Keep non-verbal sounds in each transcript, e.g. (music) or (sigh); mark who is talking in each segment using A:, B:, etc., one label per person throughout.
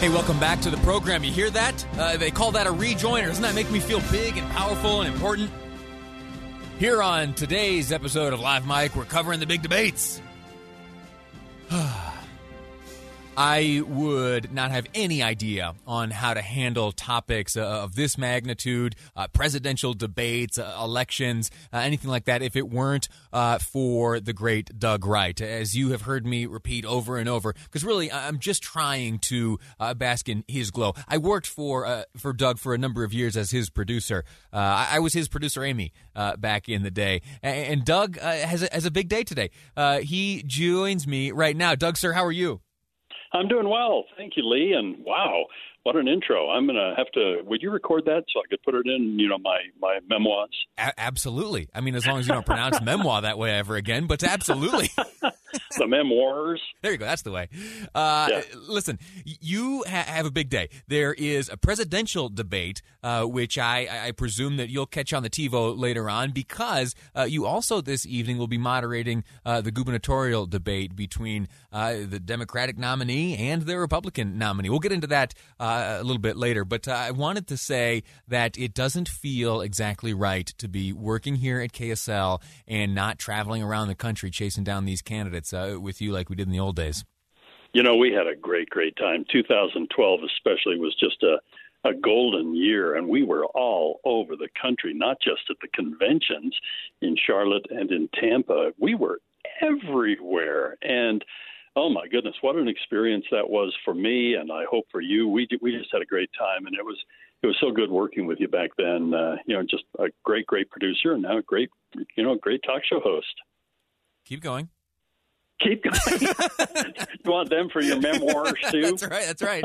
A: Hey, welcome back to the program. You hear that? Uh, they call that a rejoiner. Doesn't that make me feel big and powerful and important? Here on today's episode of Live Mic, we're covering the big debates. I would not have any idea on how to handle topics uh, of this magnitude, uh, presidential debates, uh, elections, uh, anything like that, if it weren't uh, for the great Doug Wright. As you have heard me repeat over and over, because really I'm just trying to uh, bask in his glow. I worked for for Doug for a number of years as his producer. I-, I, was his producer, Amy, back in the day. And, Doug has a, has, a, big day today. he joins me right now. Doug, sir, how are you?
B: I'm doing well. Thank you, Lee. And wow, what an intro! I'm gonna have to. Would you record that so I could put it in, you know, my my memoirs?
A: A- absolutely. I mean, as long as you don't pronounce memoir that way ever again, but absolutely. (laughs) (laughs)
B: the memoirs.
A: There you go. That's the way. Uh, yeah. Listen, you ha- have a big day. There is a presidential debate, uh, which I, I, presume that you'll catch on the TiVo later on, because uh, you also this evening will be moderating uh, the gubernatorial debate between uh, the Democratic nominee and the Republican nominee. We'll get into that uh, a little bit later, but I wanted to say that it doesn't feel exactly right to be working here at KSL and not traveling around the country chasing down these candidates with you like we did in the old days?
B: You know, we had a great, great time. 2012, especially, was just a a golden year, and we were all over the country, not just at the conventions in Charlotte and in Tampa. We were everywhere, and oh my goodness, what an experience that was for me, and I hope for you. We we just had a great time, and it was it was so good working with you back then. Uh, you know, just a great, great producer, and now a great, you know, great talk show host.
A: Keep going
B: keep going. (laughs) (laughs) you want them for your memoirs (laughs) too?
A: that's right. That's right.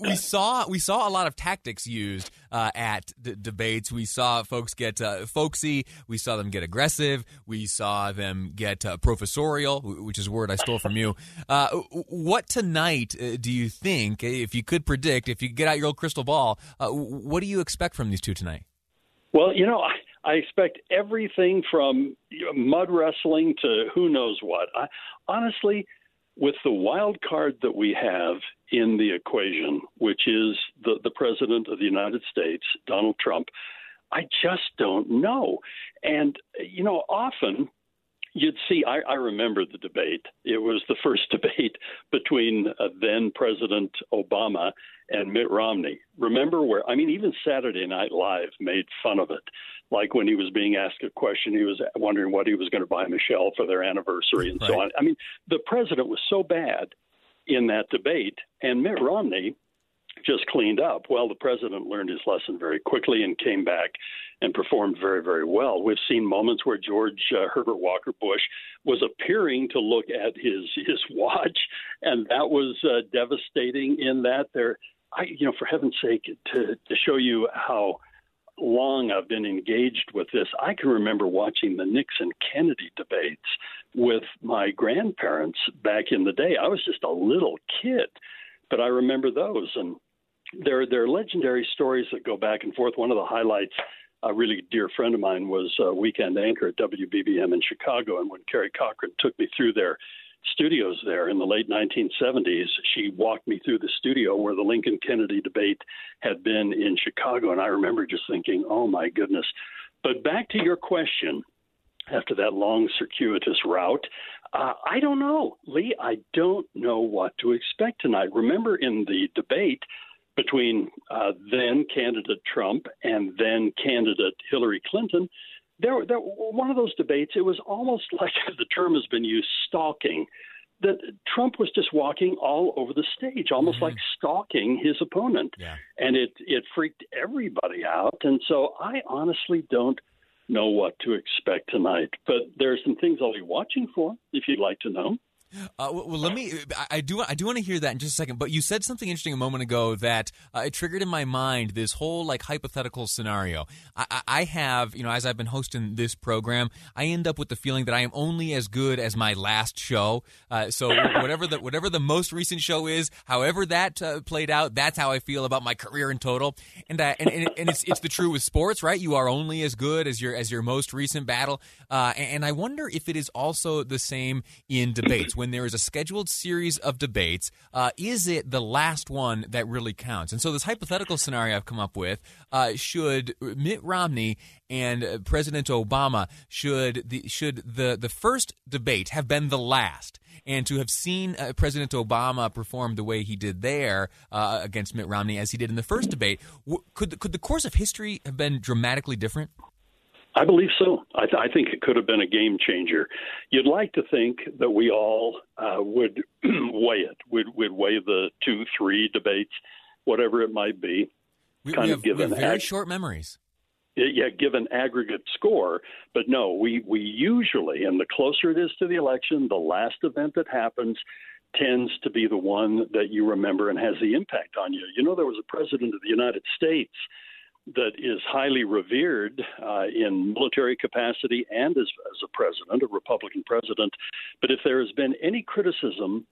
A: we saw we saw a lot of tactics used uh, at d- debates. We saw folks get uh, folksy. We saw them get aggressive. We saw them get uh, professorial, which is a word I stole from you. Uh, what tonight uh, do you think, if you could predict, if you get out your old crystal ball, uh, what do you expect from these two tonight?
B: Well, you know, I, I expect everything from mud wrestling to who knows what. I, honestly, with the wild card that we have in the equation, which is the, the president of the United States, Donald Trump, I just don't know. And, you know, often you'd see, I, I remember the debate. It was the first (laughs) debate between uh, then President Obama and Mitt Romney. Remember where, I mean, even Saturday Night Live made fun of it like when he was being asked a question, he was wondering what he was going to buy Michelle for their anniversary and right. so on. I mean, the president was so bad in that debate, and Mitt Romney just cleaned up. Well, the president learned his lesson very quickly and came back and performed very, very well. We've seen moments where George uh, Herbert Walker Bush was appearing to look at his his (laughs) watch, and that was uh, devastating. In that there, I you know, for heaven's sake, to to show you how long I've been engaged with this, I can remember watching the Nixon Kennedy debates with my grandparents back in the day. I was just a little kid, but I remember those. And there, there are legendary stories that go back and forth. One of the highlights, a really dear friend of mine was a weekend anchor at WBBM in Chicago. And when Carrie Cochran took me through their studios there in the late 1970s. She walked me through the studio where the Lincoln Kennedy debate had been in Chicago. And I remember just thinking, oh my goodness. But back to your question after that long, circuitous route. Uh, I don't know, Lee. I don't know what to expect tonight. Remember, in the debate between uh, then candidate Trump and then candidate Hillary Clinton, there, there, one of those debates, it was almost (laughs) like the term has been used, stalking. That Trump was just walking all over the stage, almost mm-hmm. like stalking his opponent,
A: yeah.
B: and it it freaked everybody out. And so I honestly don't know what to expect tonight, but there are some things I'll be watching for if you'd like to know.
A: Uh, well, let me. I do. I do want to hear that in just a second. But you said something interesting a moment ago that uh, it triggered in my mind this whole like hypothetical scenario. I, I, have, you know, as I've been hosting this program, I end up with the feeling that I am only as good as my last show. Uh, so (laughs) whatever the whatever the most recent show is, however that uh, played out, that's how I feel about my career in total. And uh, and, and, and, it's it's the true with sports, right? You are only as good as your as your most recent battle. Uh, and, and I wonder if it is also the same in debates when there is a scheduled series of debates, uh, is it the last one that really counts? And so, this hypothetical scenario I've come up with uh, should Mitt Romney and uh, President Obama should the should the the first debate have been the last, and to have seen uh, President Obama perform the way he did there uh, against Mitt Romney as he did in the first debate, w- could could the course of history have been dramatically different?
B: I believe so. I, th- I, think it could have been a game changer. You'd like to think that we all uh, would (clears throat) weigh it, would would weigh the two, three debates, whatever it might be.
A: We, kind we have, of given very ag- short memories.
B: Yeah, given aggregate score, but no, we we usually, and the closer it is to the election, the last event that happens tends to be the one that you remember and has the impact on you. You know, there was a president of the United States that is highly revered uh, in military capacity and as, as a president, a Republican president. But if there has been any criticism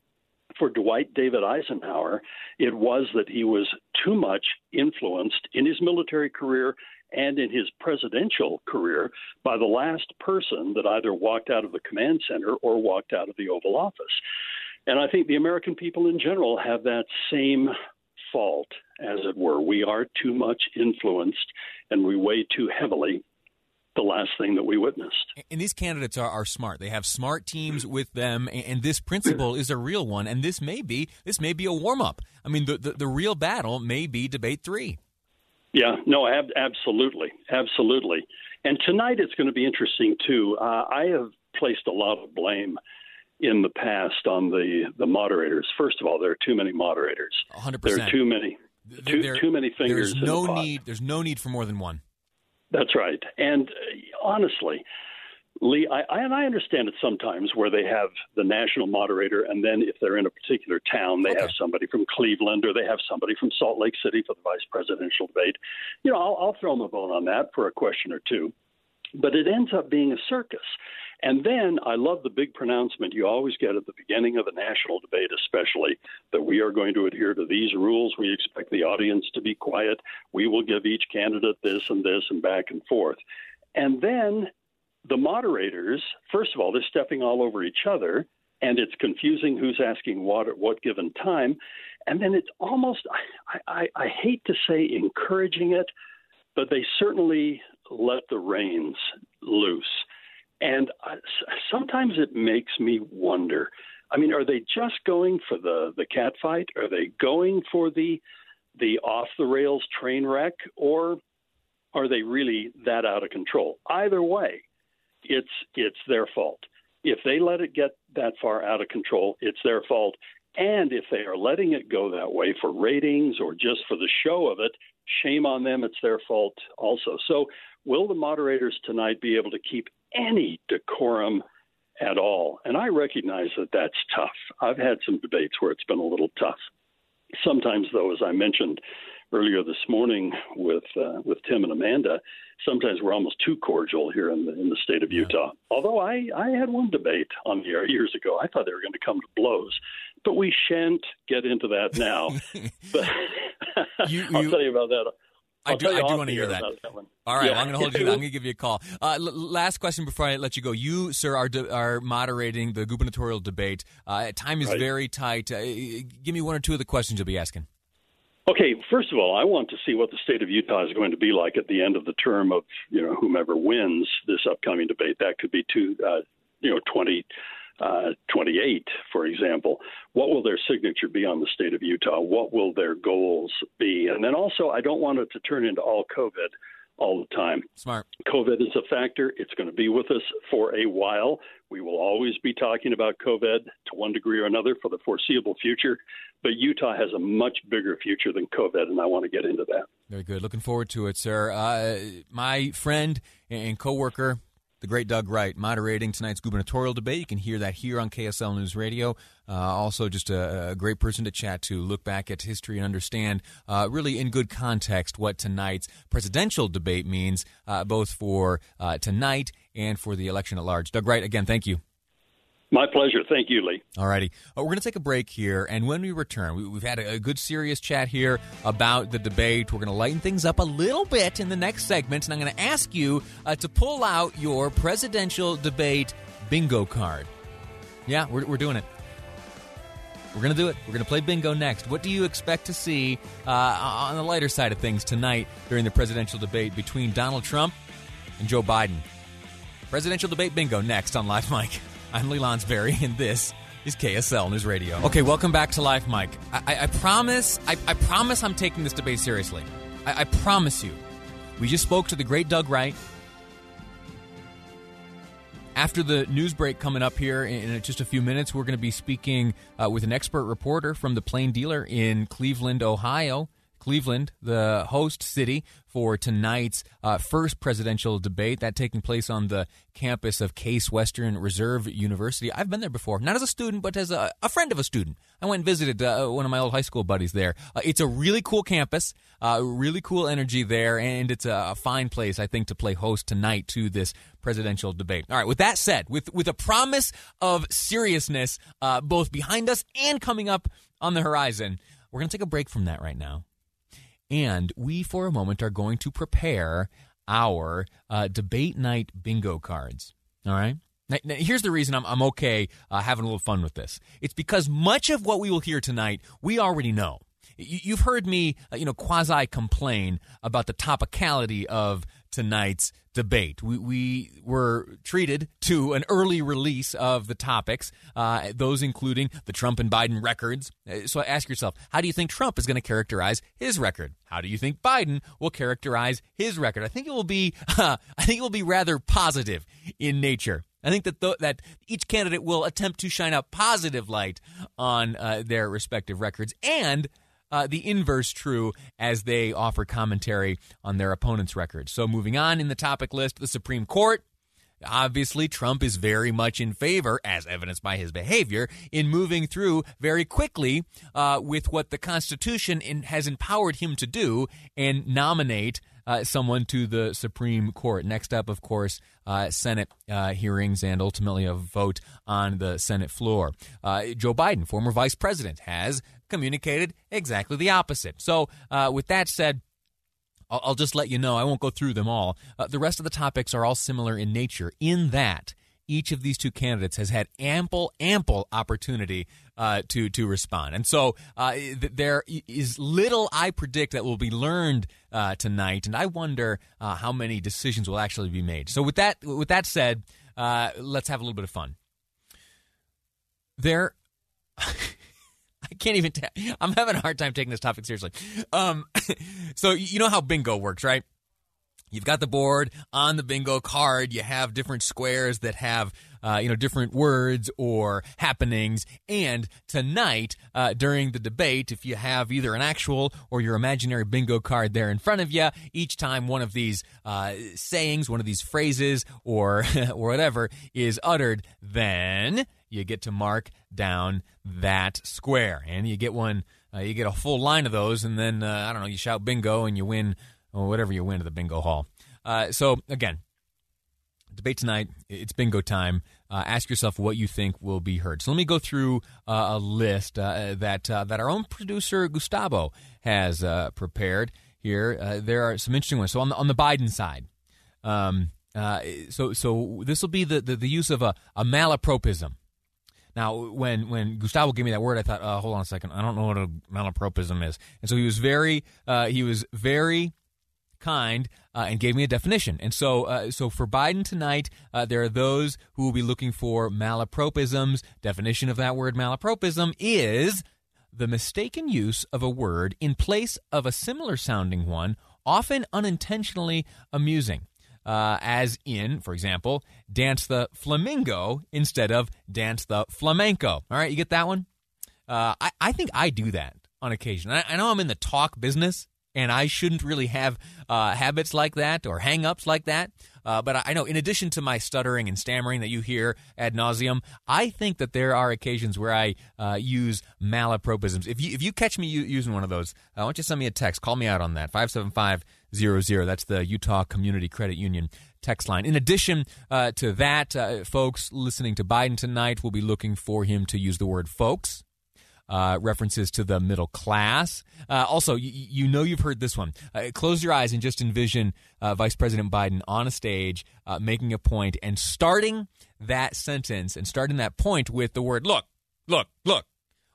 B: for Dwight David Eisenhower, it was that he was too much influenced in his military career and in his presidential career by the last person that either walked out of the command center or walked out of the Oval Office. And I think the American people in general have that same fault, as it were. We are too much influenced and we weigh too heavily the last thing that we witnessed.
A: And these candidates are, are smart. They have smart teams with them, and this principle is a real one. And this may be this may be a warm up. I mean, the, the, the real battle may be debate three.
B: Yeah, no, ab- absolutely, absolutely. And tonight it's going to be interesting too. Uh, I have placed a lot of blame in the past on the the moderators. First of all, there are too many moderators.
A: 100%.
B: There are too many too, there, too many fingers.
A: There's no
B: the
A: need. There's no need for more than one.
B: That's right. And uh, honestly, Lee, I, I, and I understand it sometimes where they have the national moderator, and then if they're in a particular town, they okay. have somebody from Cleveland or they have somebody from Salt Lake City for the vice presidential debate. You know, I'll, I'll throw them a bone on that for a question or two. But it ends up being a circus. And then I love the big pronouncement you always get at the beginning of a national debate, especially that we are going to adhere to these rules. We expect the audience to be quiet. We will give each candidate this and this and back and forth. And then the moderators, first of all, they're stepping all over each other, and it's confusing who's asking what at what given time. And then it's almost, I, I, I hate to say encouraging it, but they certainly let the reins loose. And sometimes it makes me wonder. I mean, are they just going for the the cat fight? Are they going for the the off the rails train wreck, or are they really that out of control? Either way, it's it's their fault. If they let it get that far out of control, it's their fault. And if they are letting it go that way for ratings or just for the show of it, shame on them. It's their fault also. So, will the moderators tonight be able to keep any decorum at all? And I recognize that that's tough. I've had some debates where it's been a little tough. Sometimes, though, as I mentioned, earlier this morning with uh, with Tim and Amanda, sometimes we're almost too cordial here in the in the state of Utah. Yeah. Although I I had one debate on the air years ago, I thought they were going to come to blows, but we shan't get into that now. (laughs) but (laughs) you, I'll tell you about that.
A: I'll do, I do want to hear that. that All right, yeah. I'm going to hold you. I'm going (laughs) to give you a call. Uh, l- last question before I let you go. You, sir, are de- are moderating the gubernatorial debate. Uh, time is right. very tight. Uh, give me one or two of the questions you'll be asking.
B: Okay, first of all, I want to see what the state of Utah is going to be like at the end of the term of you know whomever wins this upcoming debate. That could be two, uh, you know, twenty. Uh, 28, for example. What will their signature be on the state of Utah? What will their goals be? And then also, I don't want it to turn into all COVID all the time.
A: Smart.
B: COVID is a factor. It's going to be with us for a while. We will always be talking about COVID to one degree or another for the foreseeable future. But Utah has a much bigger future than COVID, and I want to get into that.
A: Very good. Looking forward to it, sir. Uh, my friend and coworker, the great Doug Wright, moderating tonight's gubernatorial debate. You can hear that here on KSL News Radio. Uh, also, just a, a, great person to chat to, look back at history and understand, uh, really in good context, what tonight's presidential debate means, uh, both for uh, tonight and for the election at large. Doug Wright, again, thank you.
B: My pleasure. Thank you, Lee.
A: All righty. Uh, we're going to take a break here. And when we return, we, have had a, a, good, serious chat here about the debate. We're going to lighten things up a little bit in the next segment. And I'm going to ask you uh, to pull out your presidential debate bingo card. Yeah, we're, we're doing it. We're going to do it. We're going to play bingo next. What do you expect to see uh, on the lighter side of things tonight during the presidential debate between Donald Trump and Joe Biden? Presidential debate bingo next on Live Mic. I'm Lee Lonsberry, and this is KSL News Radio. Okay, welcome back to Life, Mike. I, I, I promise, I, I, promise, I'm taking this debate seriously. I, promise you. We just spoke to the great Doug Wright. After the news break coming up here in just a few minutes, we're going to be speaking uh, with an expert reporter from the Plain Dealer in Cleveland, Ohio. Cleveland, the host city for tonight's uh, first presidential debate, that taking place on the campus of Case Western Reserve University. I've been there before, not as a student, but as a, a friend of a student. I went and visited uh, one of my old high school buddies there. Uh, it's a really cool campus, uh, really cool energy there, and it's a, fine place, I think, to play host tonight to this presidential debate. All right, with that said, with, with a promise of seriousness uh, both behind us and coming up on the horizon, we're going to take a break from that right now. And we, for a moment, are going to prepare our uh, debate night bingo cards. All right? Now, now, here's the reason I'm, I'm okay uh, having a little fun with this. It's because much of what we will hear tonight, we already know. You've heard me, uh, you know, quasi complain about the topicality of tonight's debate. We, we were treated to an early release of the topics, uh, those including the Trump and Biden records. Uh, so ask yourself, how do you think Trump is going to characterize his record? How do you think Biden will characterize his record? I think it will be, uh, (laughs) I think it will be rather positive in nature. I think that th- that each candidate will attempt to shine a positive light on uh, their respective records and uh, the inverse true as they offer commentary on their opponent's record. So, moving on in the topic list, the Supreme Court. Obviously, Trump is very much in favor, as evidenced by his behavior, in moving through very quickly uh, with what the Constitution in, has empowered him to do and nominate uh, someone to the Supreme Court. Next up, of course, uh, Senate uh, hearings and ultimately a vote on the Senate floor. Uh, Joe Biden, former vice president, has communicated exactly the opposite. So, uh, with that said, I'll, I'll, just let you know, I won't go through them all. The rest of the topics are all similar in nature, in that each of these two candidates has had ample, ample opportunity uh, to to respond, and so uh, there is little I predict that will be learned uh, tonight, and I wonder uh, how many decisions will actually be made. So, with that with that said, uh, let's have a little bit of fun. There. (laughs) I can't even. i I'm having a hard time taking this topic seriously. Um, (laughs) so you know how bingo works, right? You've got the board on the bingo card. You have different squares that have, uh, you know, different words or happenings. And tonight, uh, during the debate, if you have either an actual or your imaginary bingo card there in front of you, each time one of these uh, sayings, one of these phrases, or (laughs) or whatever is uttered, then you get to mark down that square, and you get one. Uh, you get a full line of those, and then uh, I don't know. You shout bingo, and you win or whatever you win at the bingo hall. Uh, so again, debate tonight. It's bingo time. Uh, ask yourself what you think will be heard. So let me go through uh, a list uh, that uh, that our own producer Gustavo has uh, prepared here. Uh, there are some interesting ones. So on the, on the Biden side, um, so so this will be the, the, the use of a, a malapropism. Now, when when Gustavo gave me that word, I thought, hold on a second, I don't know what a malapropism is, and so he was very he was very kind uh, and gave me a definition. And so, uh, so for Biden tonight, uh, there are those who will be looking for malapropisms. Definition of that word malapropism is the mistaken use of a word in place of a similar sounding one, often unintentionally amusing uh, as in, for example, dance the flamingo instead of dance the flamenco. All right, you get that one? Uh, I, I think I do that on occasion. I, I know I'm in the talk business, and I shouldn't really have uh, habits like that or hang-ups like that. Uh, but I, I, know, in addition to my stuttering and stammering that you hear ad nauseum, I think that there are occasions where I uh, use malapropisms. If you if you catch me using one of those, uh, why don't you send me a text? Call me out on that. Five seven five zero zero. That's the Utah Community Credit Union text line. In addition uh, to that, uh, folks listening to Biden tonight will be looking for him to use the word folks uh, references to the middle class. Uh, also, you, you, know you've heard this one. Uh, close your eyes and just envision uh, Vice President Biden on a stage uh, making a point and starting that sentence and starting that point with the word look, look, look,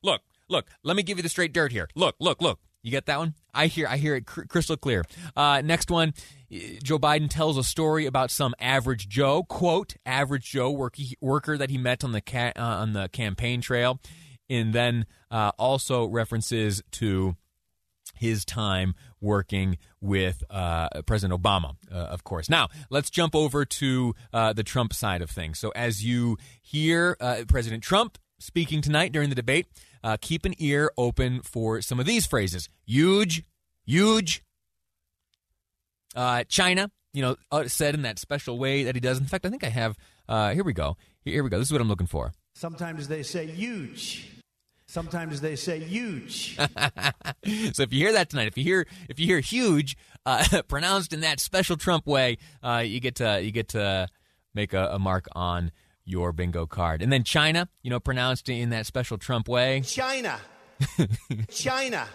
A: look, look. Let me give you the straight dirt here. Look, look, look. You get that one? I hear I hear it cr- crystal clear. Uh, next one, Joe Biden tells a story about some average Joe, quote, average Joe work- worker that he met on the ca- uh, on the campaign trail, and then uh, also references to his time working with uh, President Obama, uh, of course. Now, let's jump over to uh, the Trump side of things. So, as you hear uh, President Trump speaking tonight during the debate, uh, keep an ear open for some of these phrases huge, huge. Uh, China, you know, said in that special way that he does. In fact, I think I have. Here we go. Here we go. This is what I'm looking for.
C: Sometimes they say huge. Sometimes they say huge. (laughs)
A: so if you hear that tonight, if you hear if you hear huge uh, (laughs) pronounced in that special Trump way, uh, you get to you get to make a, a mark on your bingo card. And then China, you know, pronounced in that special Trump way.
C: China. (laughs) China.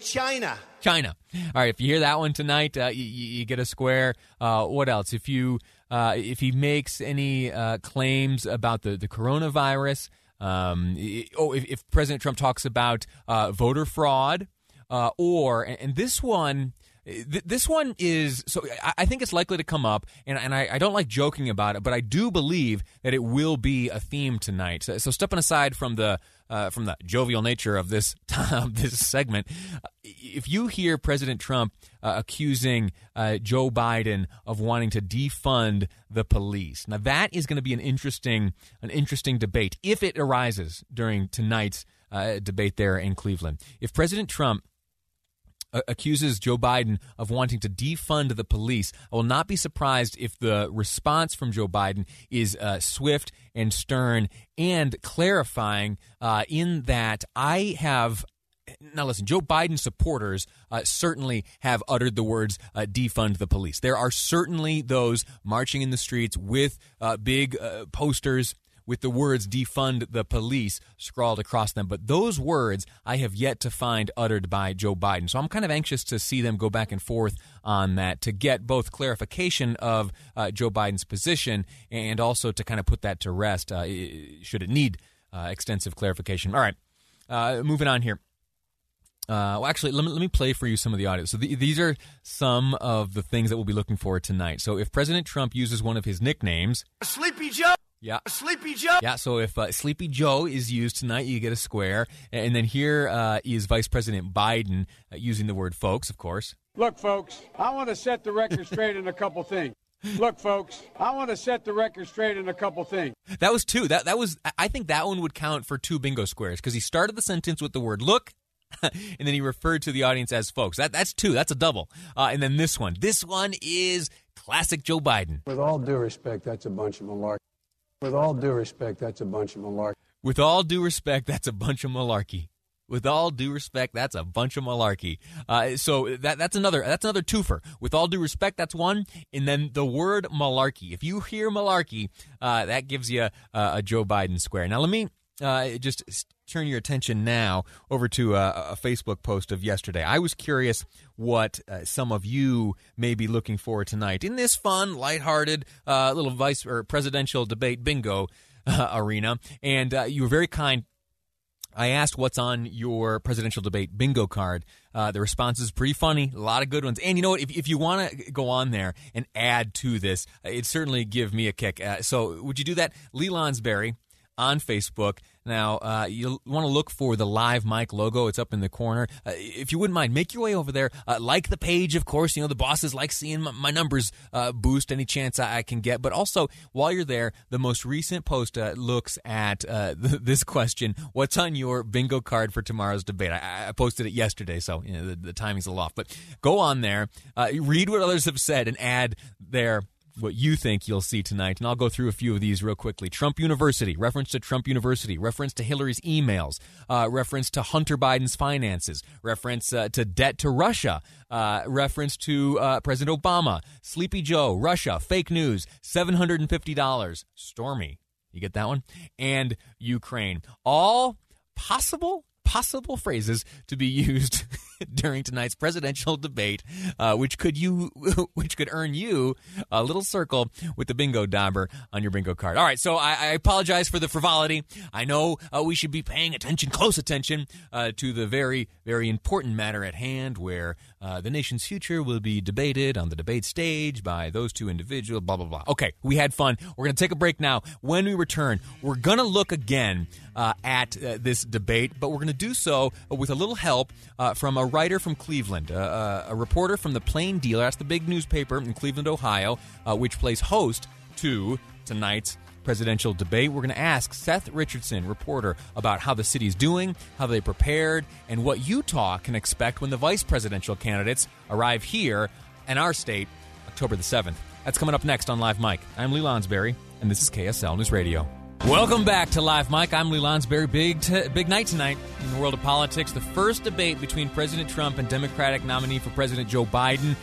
C: China.
A: China. All right. If you hear that one tonight, uh, you, you, get a square. Uh, what else? If you uh, if he makes any uh, claims about the the coronavirus, um, oh, if, if, President Trump talks about uh, voter fraud, uh, or and, this one this one is so I think it's likely to come up, and, and I, I, don't like joking about it, but I do believe that it will be a theme tonight. So, so stepping aside from the uh, from the jovial nature of this (laughs) this segment, if you hear President Trump uh, accusing uh, Joe Biden of wanting to defund the police, now that is going to be an interesting an interesting debate if it arises during tonight's uh, debate there in Cleveland. If President Trump accuses Joe Biden of wanting to defund the police. I will not be surprised if the response from Joe Biden is uh, swift and stern and clarifying uh, in that I have. Now, listen, Joe Biden supporters uh, certainly have uttered the words uh, defund the police. There are certainly those marching in the streets with uh, big uh, posters with the words defund the police scrawled across them. But those words I have yet to find uttered by Joe Biden. So I'm kind of anxious to see them go back and forth on that to get both clarification of uh, Joe Biden's position and also to kind of put that to rest uh, should it need uh, extensive clarification. All right, uh, moving on here. Uh, well, actually, let me, let me play for you some of the audio. So the, these are some of the things that we'll be looking for tonight. So if President Trump uses one of his nicknames,
C: Sleepy Joe.
A: Yeah.
C: Sleepy Joe.
A: Yeah, so if uh, Sleepy Joe is used tonight, you get a square. And then here uh, is Vice President Biden uh, using the word folks, of course.
D: Look, folks, I want to set the record straight in a couple things. Look, folks, I want to set the record straight in a couple things.
A: That was two. That that was I think that one would count for two bingo squares because he started the sentence with the word look (laughs) and then he referred to the audience as folks. That that's two. That's a double. Uh, and then this one. This one is classic Joe Biden.
E: With all due respect, that's a bunch of malarkey. With all due respect, that's a bunch of malarkey.
A: With all due respect, that's a bunch of malarkey. With all due respect, that's a bunch of malarkey. Uh, so that that's another that's another twofer. With all due respect, that's one, and then the word malarkey. If you hear malarkey, uh, that gives you a Joe Biden square. Now let me uh, just turn your attention now over to a, a, Facebook post of yesterday. I was curious what uh, some of you may be looking for tonight in this fun, lighthearted uh, little vice or presidential debate bingo uh, arena. And uh, you were very kind. I asked what's on your presidential debate bingo card. Uh, the response is pretty funny, a lot of good ones. And you know what? If, if you want to go on there and add to this, it'd certainly give me a kick. Uh, so would you do that? Lee Lonsberry on Facebook. Now, uh, you want to look for the live mic logo. It's up in the corner. Uh, if you wouldn't mind, make your way over there. Uh, like the page, of course. You know, the bosses like seeing my, my numbers uh, boost any chance I, I, can get. But also, while you're there, the most recent post uh, looks at uh, (laughs) th- this question What's on your bingo card for tomorrow's debate? I, I posted it yesterday, so you know, the, the, timing's a little off. But go on there, read what others have said, and add their what you think you'll see tonight, and I'll go through a few of these real quickly. Trump University, reference to Trump University, reference to Hillary's emails, uh, reference to Hunter Biden's finances, reference uh, to debt to Russia, uh, reference to uh, President Obama, Sleepy Joe, Russia, fake news, $750, Stormy, you get that one, and Ukraine. All possible possible phrases to be (laughs) used during tonight's presidential debate, uh, which could you (laughs) which could earn you a little circle with the bingo dauber on your bingo card. All right, so I, I apologize for the frivolity. I know uh, we should be paying attention, close attention, uh, to the very very important matter at hand, where uh, the nation's future will be debated on the debate stage by those two individuals. Blah blah blah. Okay, we had fun. We're gonna take a break now. When we return, we're gonna look again uh, at uh, this debate, but we're gonna do so with a little help from a writer from Cleveland, uh, uh, a reporter from the Plain Dealer. That's the big newspaper in Cleveland, Ohio, uh, which plays host to tonight's presidential debate. We're going to ask Seth Richardson, reporter, about how the city's doing, how they prepared, and what Utah can expect when the vice presidential candidates arrive here in our state October the 7th. That's coming up next on Live Mic. I'm Lee Lonsberry, and this is KSL News Radio. Welcome back to Live Mic. I'm Lee Lonsberry. Big, t- big night tonight in the world of politics. The first debate between President Trump and Democratic nominee for President Joe Biden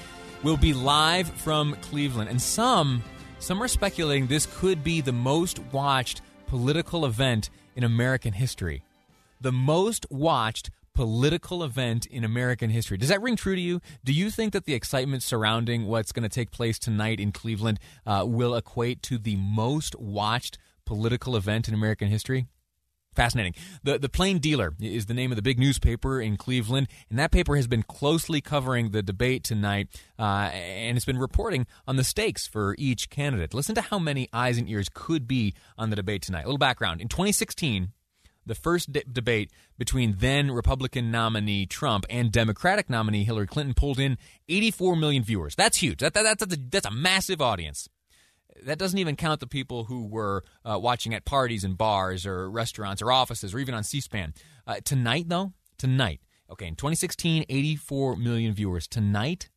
A: will be live from Cleveland. And some, some are speculating this could be the most watched political event in American history. The most watched political event in American history. Does that ring true to you? Do you think that the excitement surrounding what's going to take place tonight in Cleveland uh, will equate to the most watched political event in American history? Fascinating. The the Plain Dealer is the name of the big newspaper in Cleveland, and that paper has been closely covering the debate tonight, uh, and it's been reporting on the stakes for each candidate. Listen to how many eyes and ears could be on the debate tonight. A little background: in 2016, the first de- debate between then Republican nominee Trump and Democratic nominee Hillary Clinton pulled in 84 million viewers. That's huge. That, that, that's, a, that's a massive audience that doesn't even count the people who were uh, watching at parties and bars or restaurants or offices or even on C-SPAN. Uh, tonight, though, tonight, okay, in 2016, 84 million viewers. Tonight,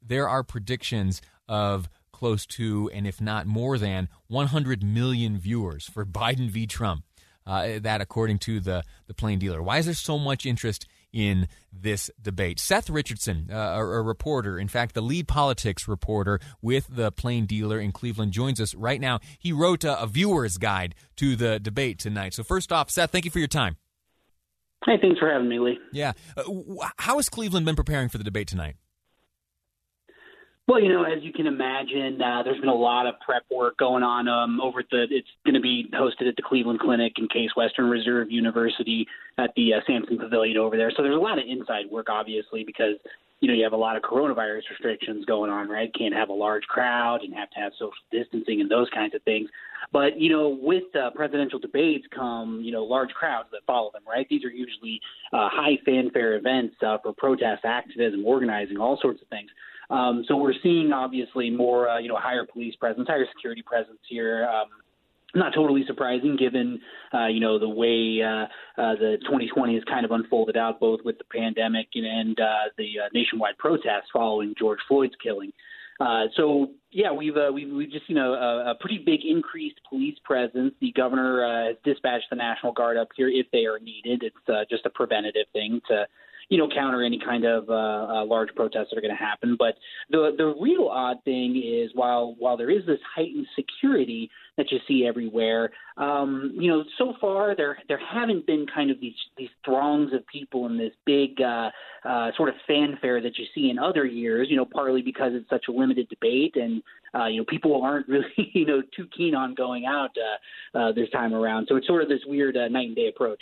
A: there are predictions of close to, and if not more than, 100 million viewers for Biden v. Trump. Uh, that, according to the the plain dealer. Why is there so much interest in this debate. Seth Richardson, uh, a, a, reporter, in fact, the lead politics reporter with the Plain Dealer in Cleveland, joins us right now. He wrote a, a viewer's guide to the debate tonight. So, first off, Seth, thank you for your time.
F: Hey, thanks for having me, Lee.
A: Yeah. Uh, how has Cleveland been preparing for the debate tonight?
F: Well, you know, as you can imagine, uh, there's been a lot of prep work going on um, over at the. It's going to be hosted at the Cleveland Clinic in Case Western Reserve University at the uh, Samson Pavilion over there. So there's a lot of inside work, obviously, because you know you have a lot of coronavirus restrictions going on, right? Can't have a large crowd and have to have social distancing and those kinds of things. But you know, with uh, presidential debates come you know large crowds that follow them, right? These are usually uh, high fanfare events uh, for protest, activism, organizing, all sorts of things. Um, so we're seeing obviously more, uh, you know, higher police presence, higher security presence here. Um, not totally surprising given uh, you know the way uh, uh, the 2020 has kind of unfolded out both with the pandemic and, and uh, the uh, nationwide protests following George Floyd's killing. Uh, so yeah, we've, we've we've just seen a, a pretty big increased police presence. The governor has dispatched the National Guard up here if they are needed. It's just a preventative thing to you know, counter any kind of uh, uh, large protests that are going to happen. But the the real odd thing is while while there is this heightened security that you see everywhere, um, you know, so far there there haven't been kind of these these throngs of people in this big uh, uh, sort of fanfare that you see in other years. You know, partly because it's such a limited debate and uh, you know, people aren't (laughs) really, you know, too keen on going out uh, uh, this time around. So it's sort of this weird uh, night and day approach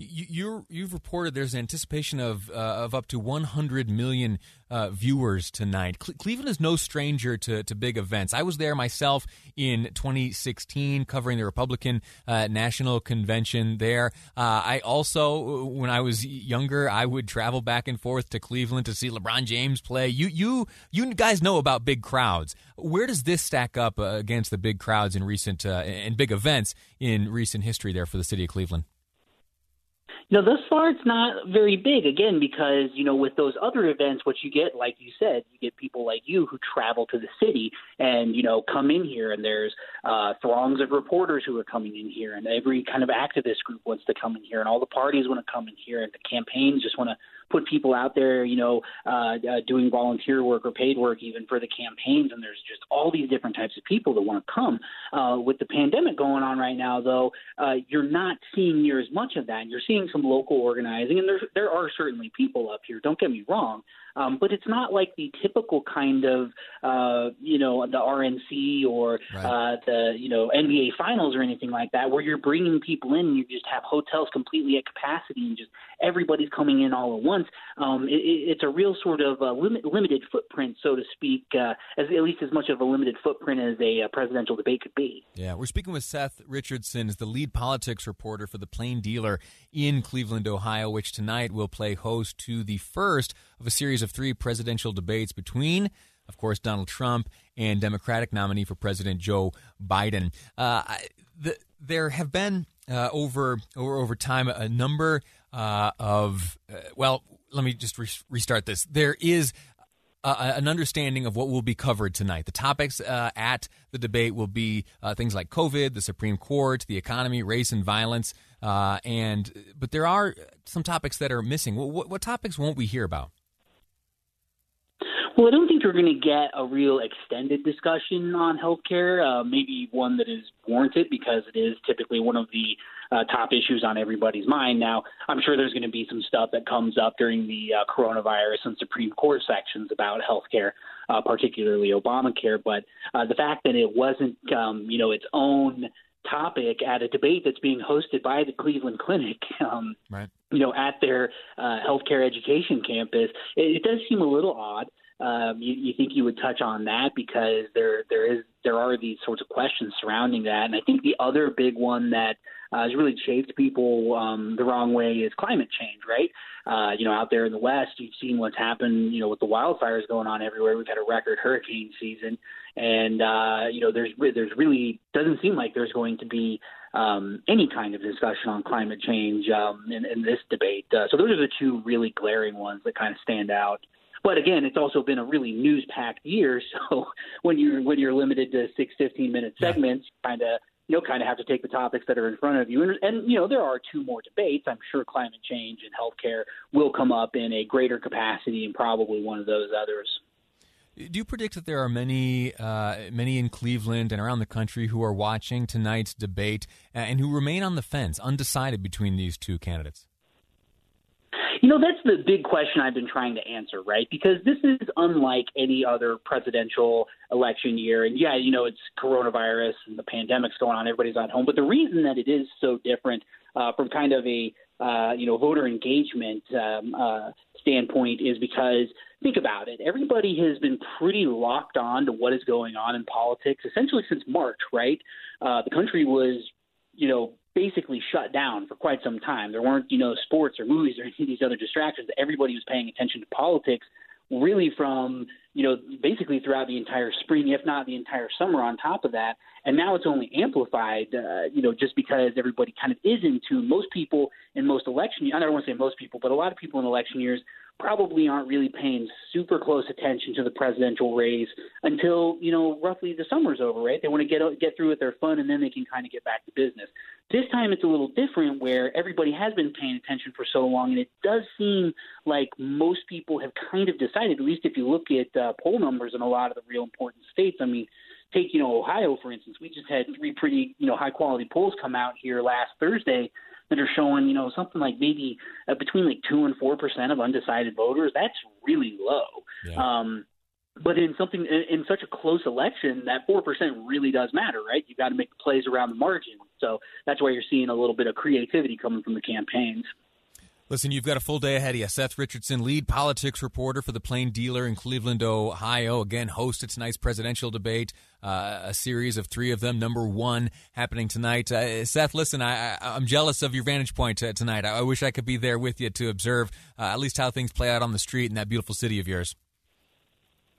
A: you you've reported there's anticipation of uh, of up to 100 million uh, viewers tonight. Cle- Cleveland is no stranger to, to big events. I was there myself in 2016 covering the Republican uh, National Convention there. Uh, I also, when I was younger, I would travel back and forth to Cleveland to see LeBron James play. You you you guys know about big crowds. Where does this stack up uh, against the big crowds in recent uh, and big events in recent history there for the city of Cleveland?
F: No, thus far it's not very big. Again, because you know, with those other events, what you get, like you said, you get people like you who travel to the city and you know come in here, and there's uh, throngs of reporters who are coming in here, and every kind of activist group wants to come in here, and all the parties want to come in here, and the campaigns just want to put people out there, you know, uh, uh, doing volunteer work or paid work even for the campaigns. And there's just all these different types of people that want to come. Uh, with the pandemic going on right now, though, uh, you're not seeing near as much of that. You're seeing some local organizing, and there there are certainly people up here. Don't get me wrong, um, but it's not like the typical kind of, uh, you know, the RNC or right. uh, the, you know, NBA finals or anything like that, where you're bringing people in and you just have hotels completely at capacity and just everybody's coming in all at once. Um, it, it's a real sort of uh, limit, limited footprint, so to speak, uh, as at least as much of a limited footprint as a uh, presidential debate could be.
A: Yeah, we're speaking with Seth Richardson, is the lead politics reporter for the Plain Dealer in Cleveland, Ohio, which tonight will play host to the first of a series of three presidential debates between, of course, Donald Trump and Democratic nominee for President Joe Biden. Uh, the, there have been uh, over, over over time a number uh, of uh, well, let me just re- restart this. There is an understanding of what will be covered tonight. The topics uh, at the debate will be uh, things like COVID, the Supreme Court, the economy, race and violence, and but there are some topics that are missing. What, what topics won't we hear about?
F: Well, I don't think we're going to get a real extended discussion on healthcare. Uh, maybe one that is warranted because it is typically one of the uh, top issues on everybody's mind. Now, I'm sure there's going to be some stuff that comes up during the uh, coronavirus and Supreme Court sections about healthcare, uh, particularly Obamacare. But uh, the fact that it wasn't, um, you know, its own topic at a debate that's being hosted by the Cleveland Clinic, (laughs) um, right. you know, at their uh, healthcare education campus, it, it does seem a little odd um, you, you think you would touch on that because there there is there are these sorts of questions surrounding that, and I think the other big one that uh, has really chafed people um, the wrong way is climate change, right? Uh, you know, out there in the West, you've seen what's happened, you know, with the wildfires going on everywhere. We've had a record hurricane season, and uh, you know, there's there's really doesn't seem like there's going to be um, any kind of discussion on climate change um, in, in this debate. Uh, so those are the two really glaring ones that kind of stand out. But again, it's also been a really news packed year. (laughs) So when you're when you're limited to six 15 minute segments, kind of you know kind of have to take the topics that are in front of you. And, and you know there are two more debates. I'm sure climate change and healthcare will come up in a greater capacity, and probably one of those others.
A: Do you predict that there are many, uh, many in Cleveland and around the country who are watching tonight's debate and who remain on the fence, undecided between these two candidates?
F: Know, that's the big question I've been trying to answer, right? Because this is unlike any other presidential election year. And yeah, you know, it's coronavirus and the pandemic's going on, everybody's at home. But the reason that it is so different uh, from kind of a, uh, you know, voter engagement um, uh, standpoint is because think about it. Everybody has been pretty locked on to what is going on in politics essentially since March, right? Uh, the country was, you know, basically shut down for quite some time. There weren't, you know, sports or movies or (laughs) any of these other distractions. Everybody was paying attention to politics really from, you know, basically throughout the entire spring, if not the entire summer on top of that. And now it's only amplified, uh, you know, just because everybody kind of is into most people in most election. I don't want to say most people, but a lot of people in election years probably aren't really paying super close attention to the presidential race until you know roughly the summer's over, right? They want to get get through with their fun and then they can kind of get back to business. This time it's a little different, where everybody has been paying attention for so long, and it does seem like most people have kind of decided. At least if you look at uh, poll numbers in a lot of the real important states, I mean. Take you know Ohio for instance. We just had three pretty you know high quality polls come out here last Thursday that are showing, you know, something like maybe uh, between like two and four percent of undecided voters. That's really low. Yeah. Um, but in something in, in such a close election, that four percent really does matter, right? You got to make plays around the margin. So that's why you're seeing a little bit of creativity coming from the campaigns.
A: Listen, you've got a full day ahead of you. Seth Richardson, lead politics reporter for the Plain Dealer in Cleveland, Ohio. Again, host of tonight's presidential debate, uh, a series of three of them. Number one happening tonight. Uh, Seth, listen, I, am jealous of your vantage point uh, tonight. I, I, wish I could be there with you to observe uh, at least how things play out on the street in that beautiful city of yours.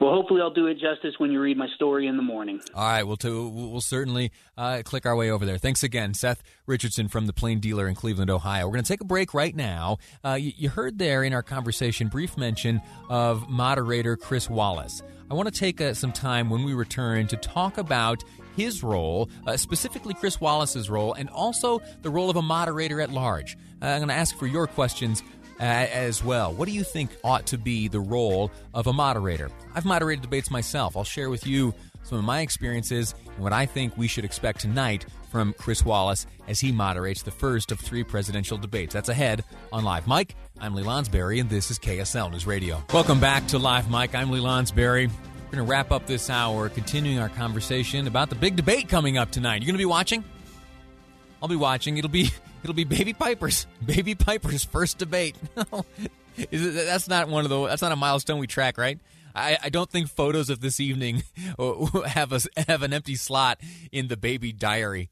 F: Well, hopefully, I'll do it justice when you read my story in the morning.
A: All right, we'll, we'll certainly uh, click our way over there. Thanks again, Seth Richardson from the Plain Dealer in Cleveland, Ohio. We're going to take a break right now. Uh, you, you heard there in our conversation brief mention of moderator Chris Wallace. I want to take uh, some time when we return to talk about his role, uh, specifically Chris Wallace's role, and also the role of a moderator at large. Uh, I'm going to ask for your questions as well. What do you think ought to be the role of a moderator? I've moderated debates myself. I'll share with you some of my experiences and what I think we should expect tonight from Chris Wallace as he moderates the first of three presidential debates. That's ahead on Live Mic. I'm Lee Lonsberry, and this is KSL News Radio. Welcome back to Live Mic. I'm Lee Lonsberry. We're going to wrap up this hour, continuing our conversation about the big debate coming up tonight. You're going to be watching? I'll be watching. It'll be (laughs) it'll be Baby Piper's (laughs) Baby Piper's first debate. (laughs) That's not one of the that's not a milestone we track, right? I, I don't think photos of this evening (laughs) have a have an empty slot in the baby diary.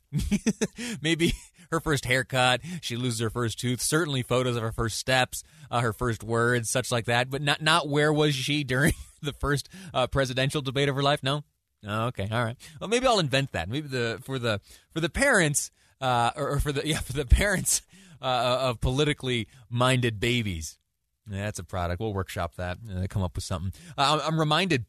A: Maybe her first haircut, she loses her first tooth. Certainly photos of her first steps, uh, her first words, such like that. But not not where was she during the first uh, presidential debate of her life? No. Okay, all right. Well, maybe I'll invent that. Maybe the for the for the parents uh, or, or, for the (laughs) yeah for the parents uh, of politically minded babies. Yeah, that's a product. We'll workshop that. Uh, come up with something. Uh, I'm reminded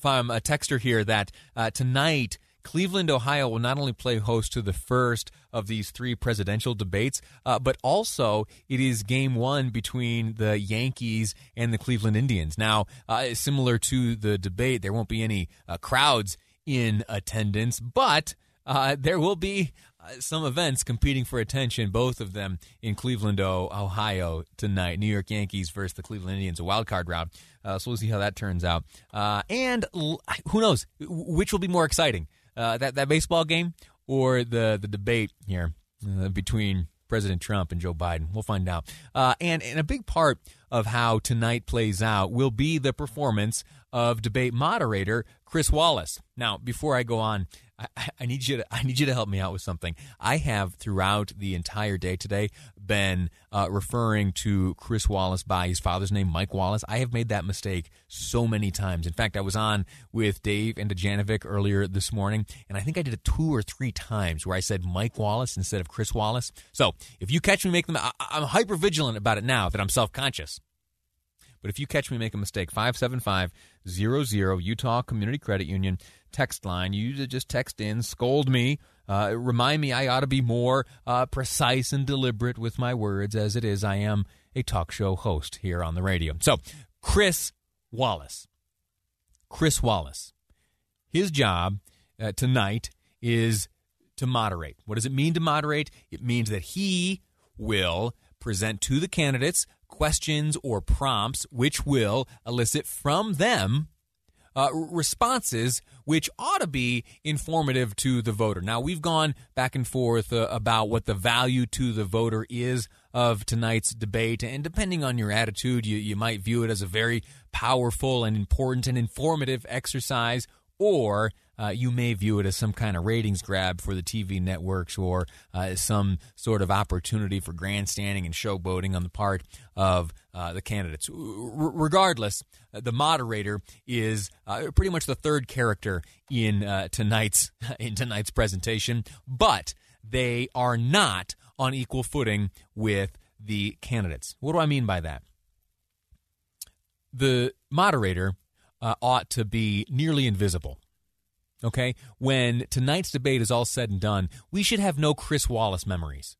A: from a texter here that uh, tonight. Cleveland, Ohio will not only play host to the first of these three presidential debates, uh, but also it is game one between the Yankees and the Cleveland Indians. Now, uh, similar to the debate, there won't be any uh, crowds in attendance, but uh, there will be uh, some events competing for attention, both of them in Cleveland, Ohio tonight. New York Yankees versus the Cleveland Indians, a wild card round. Uh, so we'll see how that turns out. Uh, and l- who knows which will be more exciting, uh, that that baseball game or the the debate here uh, between President Trump and Joe Biden. We'll find out. Uh, and and a big part of how tonight plays out will be the performance of debate moderator Chris Wallace. Now, before I go on, I, I, need you to I need you to help me out with something. I have throughout the entire day today been uh, referring to Chris Wallace by his father's name, Mike Wallace. I have made that mistake so many times. In fact, I was on with Dave and Dujanovic earlier this morning, and I think I did it two or three times where I said Mike Wallace instead of Chris Wallace. So if you catch me make them, I, I'm hyper vigilant about it now that I'm self conscious. But if you catch me make a mistake, 57500 Utah Community Credit Union text line. You just text in, scold me, uh, remind me I ought to be more uh, precise and deliberate with my words. As it is, I am a talk show host here on the radio. So, Chris Wallace. Chris Wallace. His job uh, tonight is to moderate. What does it mean to moderate? It means that he will present to the candidates questions or prompts which will elicit from them uh, responses which ought to be informative to the voter. Now, we've gone back and forth uh, about what the value to the voter is of tonight's debate, and depending on your attitude, you, you might view it as a very powerful and important and informative exercise, or uh, you may view it as some kind of ratings grab for the TV networks or uh, some sort of opportunity for grandstanding and showboating on the part of uh, the candidates. R- regardless, uh, the moderator is uh, pretty much the third character in uh, tonight's (laughs) in tonight's presentation, but they are not on equal footing with the candidates. What do I mean by that? The moderator ought to be nearly invisible okay, when tonight's debate is all said and done, we should have no Chris Wallace memories.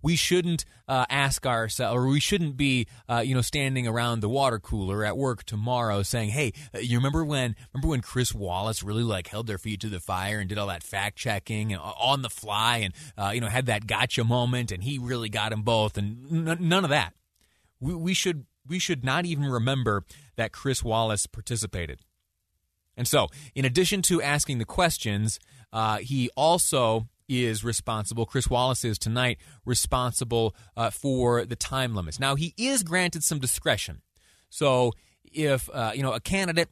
A: We shouldn't uh, ask ourselves, or we shouldn't be, uh, you know, standing around the water cooler at work tomorrow saying, "Hey, uh, you remember when? Remember when Chris Wallace really like held their feet to the fire and did all that fact checking uh, on the fly, and uh, you know had that gotcha moment, and he really got them both, and n- none of that. We, we should we should not even remember that Chris Wallace participated. And so, in addition to asking the questions, uh, he also is responsible. Chris Wallace is tonight responsible uh, for the time limits. Now, he is granted some discretion. So, if uh, you know a candidate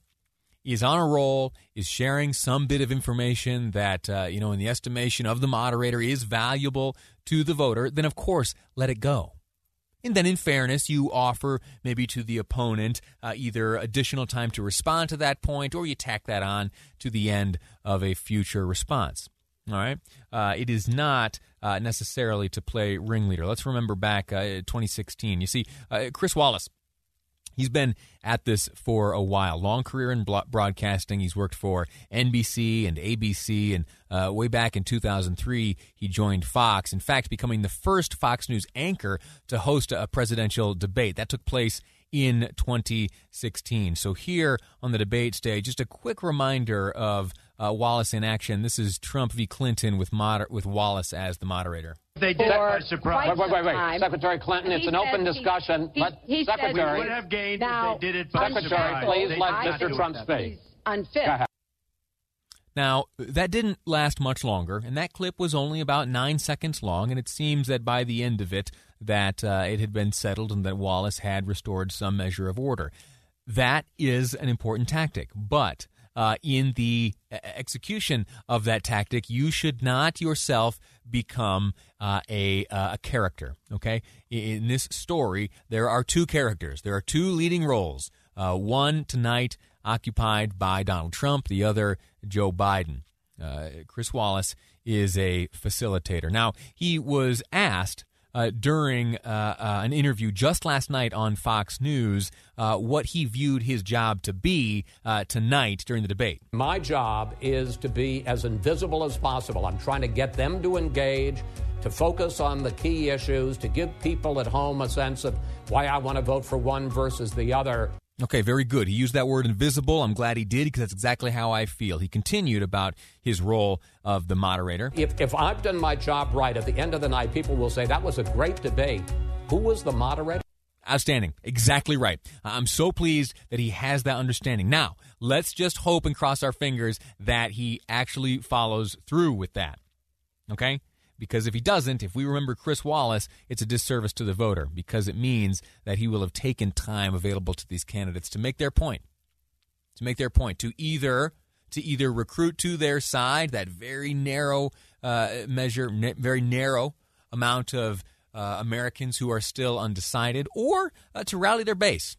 A: is on a roll, is sharing some bit of information that uh, you know, in the estimation of the moderator, is valuable to the voter, then of course let it go And then, in fairness, you offer maybe to the opponent uh, either additional time to respond to that point or you tack that on to the end of a future response. All right. Uh, it is not uh, necessarily to play ringleader. Let's remember back uh, 2016. You see, uh, Chris Wallace He's been at this for a while. Long career in broadcasting. He's worked for NBC and ABC, and uh, way back in 2003, he joined Fox. In fact, becoming the first Fox News anchor to host a presidential debate. That took place in 2016. So, here on the debate stage, just a quick reminder of uh, Wallace in action. This is Trump v. Clinton with, moder- with Wallace as the moderator.
G: They did by surprise.
H: Wait, wait, wait, wait. Secretary Clinton, it's an open discussion.
G: He,
H: let
G: he
H: Secretary.
G: would have gained
H: now,
G: if they did it by
H: Secretary, please let Mr. Trump speak.
I: Unfit.
A: Now, that didn't last much longer, and that clip was only about nine seconds long, and it seems that by the end of it, that uh, it had been settled and that Wallace had restored some measure of order. That is an important tactic, but uh, in the execution of that tactic, you should not yourself become uh, a, uh, a character. Okay, in this story, there are two characters. There are two leading roles. Uh, one tonight occupied by Donald Trump, the other Joe Biden. Uh, Chris Wallace is a facilitator. Now, he was asked uh, during uh, uh, an interview just last night on Fox News uh, what he viewed his job to be uh, tonight during the debate.
H: My job is to be as invisible as possible. I'm trying to get them to engage, to focus on the key issues, to give people at home a sense of why I want to vote for one versus the other.
A: Okay, very good. He used that word invisible. I'm glad he did because that's exactly how I feel. He continued about his role of the moderator.
H: If, if I've done my job right, at the end of the night, people will say, that was a great debate. Who was the moderator?
A: Outstanding. Exactly right. I'm so pleased that he has that understanding. Now, let's just hope and cross our fingers that he actually follows through with that. Okay? Because if he doesn't, if we remember Chris Wallace, it's a disservice to the voter because it means that he will have taken time available to these candidates to make their point. To make their point, to either to either recruit to their side that very narrow uh, measure, very narrow amount of uh, Americans who are still undecided, or uh, to rally their base.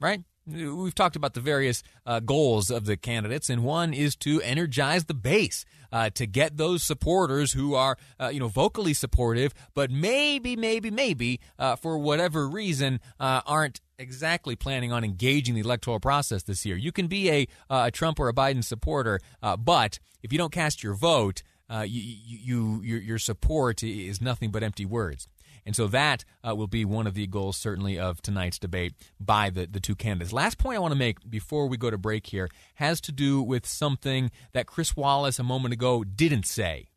A: Right? We've talked about the various uh, goals of the candidates, and one is to energize the base, uh, to get those supporters who are, uh, you know, vocally supportive, but maybe, maybe, maybe, uh, for whatever reason, uh, aren't exactly planning on engaging the electoral process this year. You can be a, uh, a Trump or a Biden supporter, but if you don't cast your vote, you, you, your, your support is nothing but empty words. And so that uh, will be one of the goals, certainly, of tonight's debate by the, the two candidates. Last point I want to make before we go to break here has to do with something that Chris Wallace a moment ago didn't say.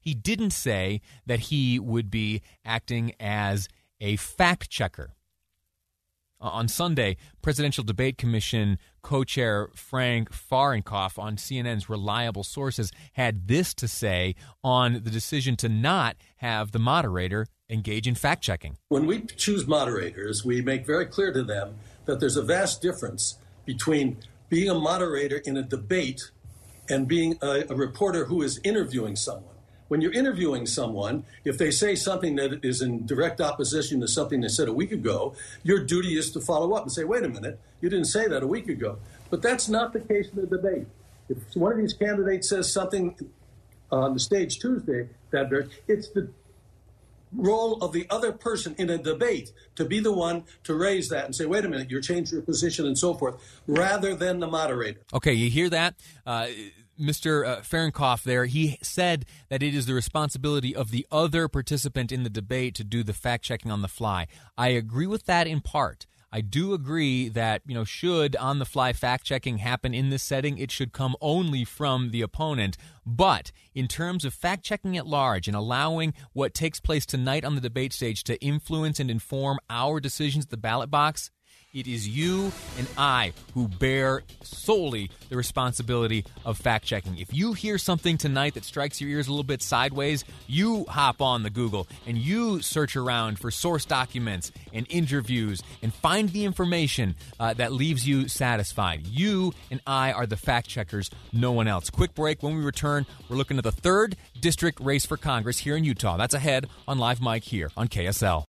A: He didn't say that he would be acting as a fact checker. Uh, on Sunday, Presidential Debate Commission co chair Frank Fahrenkopf on CNN's Reliable Sources had this to say on the decision to not have the moderator engage in fact checking.
J: When we choose moderators, we make very clear to them that there's a vast difference between being a moderator in a debate and being a, a reporter who is interviewing someone when you're interviewing someone, if they say something that is in direct opposition to something they said a week ago, your duty is to follow up and say, wait a minute, you didn't say that a week ago. But that's not the case in the debate. If one of these candidates says something on the stage Tuesday, that it's the role of the other person in a debate to be the one to raise that and say, wait a minute, you're changing your position and so forth, rather than the moderator.
A: Okay, you hear that? Uh, Mr. Uh, there, he said that it is the responsibility of the other participant in the debate to do the fact checking on the fly. I agree with that in part. I do agree that, you know, should on the fly fact checking happen in this setting, it should come only from the opponent. But in terms of fact checking at large and allowing what takes place tonight on the debate stage to influence and inform our decisions at the ballot box, it is you and I who bear solely the responsibility of fact checking. If you hear something tonight that strikes your ears a little bit sideways, you hop on the Google and you search around for source documents and interviews and find the information uh, that leaves you satisfied. You and I are the fact checkers, no one else. Quick break. When we return, we're looking at the third district race for Congress here in Utah. That's ahead on Live Mic here on KSL.